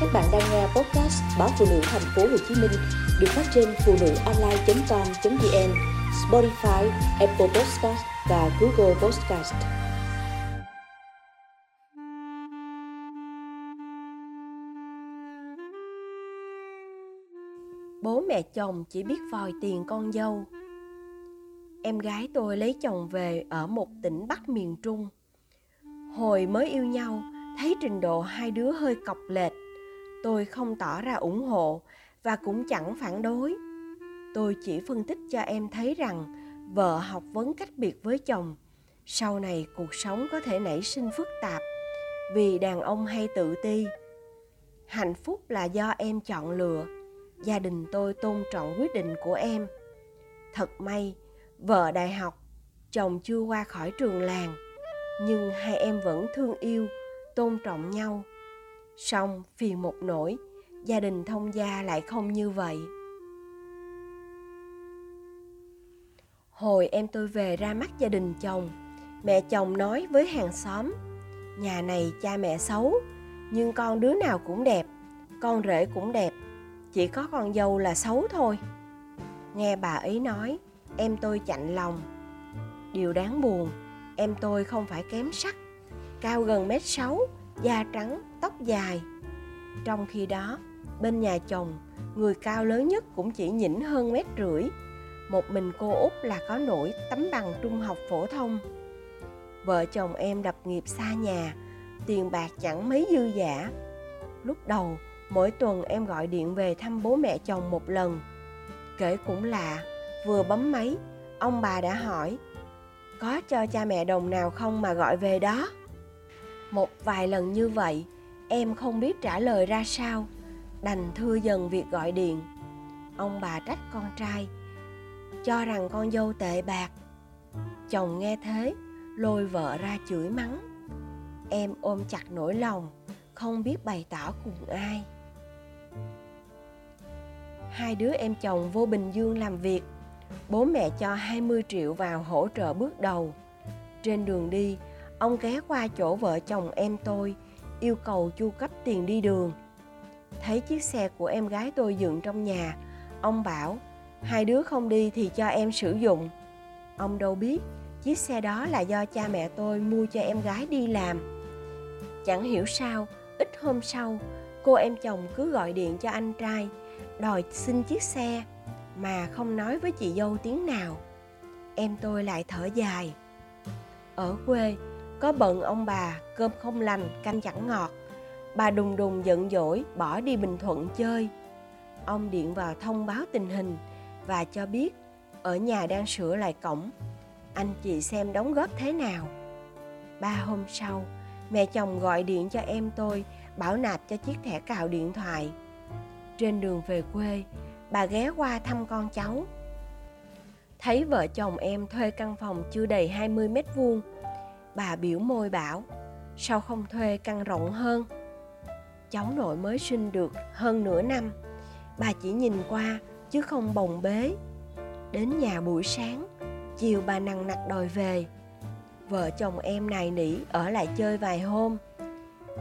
Các bạn đang nghe podcast báo phụ nữ thành phố Hồ Chí Minh được phát trên phụ nữ online.com.vn, Spotify, Apple Podcast và Google Podcast. Bố mẹ chồng chỉ biết vòi tiền con dâu. Em gái tôi lấy chồng về ở một tỉnh Bắc miền Trung. Hồi mới yêu nhau, thấy trình độ hai đứa hơi cọc lệch tôi không tỏ ra ủng hộ và cũng chẳng phản đối. Tôi chỉ phân tích cho em thấy rằng vợ học vấn cách biệt với chồng, sau này cuộc sống có thể nảy sinh phức tạp vì đàn ông hay tự ti. Hạnh phúc là do em chọn lựa, gia đình tôi tôn trọng quyết định của em. Thật may, vợ đại học, chồng chưa qua khỏi trường làng, nhưng hai em vẫn thương yêu, tôn trọng nhau song phiền một nỗi, gia đình thông gia lại không như vậy. Hồi em tôi về ra mắt gia đình chồng, mẹ chồng nói với hàng xóm, nhà này cha mẹ xấu, nhưng con đứa nào cũng đẹp, con rể cũng đẹp, chỉ có con dâu là xấu thôi. Nghe bà ấy nói, em tôi chạnh lòng. Điều đáng buồn, em tôi không phải kém sắc, cao gần mét sáu da trắng, tóc dài. Trong khi đó, bên nhà chồng, người cao lớn nhất cũng chỉ nhỉnh hơn mét rưỡi. Một mình cô Út là có nổi tấm bằng trung học phổ thông. Vợ chồng em đập nghiệp xa nhà, tiền bạc chẳng mấy dư giả. Lúc đầu, mỗi tuần em gọi điện về thăm bố mẹ chồng một lần. Kể cũng lạ, vừa bấm máy, ông bà đã hỏi, có cho cha mẹ đồng nào không mà gọi về đó? Một vài lần như vậy, em không biết trả lời ra sao. Đành thưa dần việc gọi điện. Ông bà trách con trai, cho rằng con dâu tệ bạc. Chồng nghe thế, lôi vợ ra chửi mắng. Em ôm chặt nỗi lòng, không biết bày tỏ cùng ai. Hai đứa em chồng vô Bình Dương làm việc. Bố mẹ cho 20 triệu vào hỗ trợ bước đầu. Trên đường đi ông ghé qua chỗ vợ chồng em tôi, yêu cầu chu cấp tiền đi đường. Thấy chiếc xe của em gái tôi dựng trong nhà, ông bảo, hai đứa không đi thì cho em sử dụng. Ông đâu biết, chiếc xe đó là do cha mẹ tôi mua cho em gái đi làm. Chẳng hiểu sao, ít hôm sau, cô em chồng cứ gọi điện cho anh trai, đòi xin chiếc xe, mà không nói với chị dâu tiếng nào. Em tôi lại thở dài. Ở quê có bận ông bà, cơm không lành, canh chẳng ngọt. Bà đùng đùng giận dỗi, bỏ đi bình thuận chơi. Ông điện vào thông báo tình hình và cho biết ở nhà đang sửa lại cổng. Anh chị xem đóng góp thế nào. Ba hôm sau, mẹ chồng gọi điện cho em tôi, bảo nạp cho chiếc thẻ cào điện thoại. Trên đường về quê, bà ghé qua thăm con cháu. Thấy vợ chồng em thuê căn phòng chưa đầy 20 mét vuông bà biểu môi bảo, sao không thuê căn rộng hơn? Cháu nội mới sinh được hơn nửa năm, bà chỉ nhìn qua chứ không bồng bế. Đến nhà buổi sáng, chiều bà nằng nặc đòi về. Vợ chồng em này nỉ ở lại chơi vài hôm.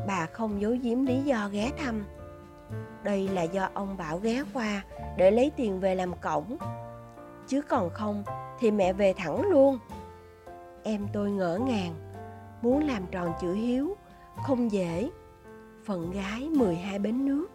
Bà không giấu giếm lý do ghé thăm. Đây là do ông bảo ghé qua để lấy tiền về làm cổng. Chứ còn không thì mẹ về thẳng luôn. Em tôi ngỡ ngàng muốn làm tròn chữ hiếu không dễ. Phận gái 12 bến nước.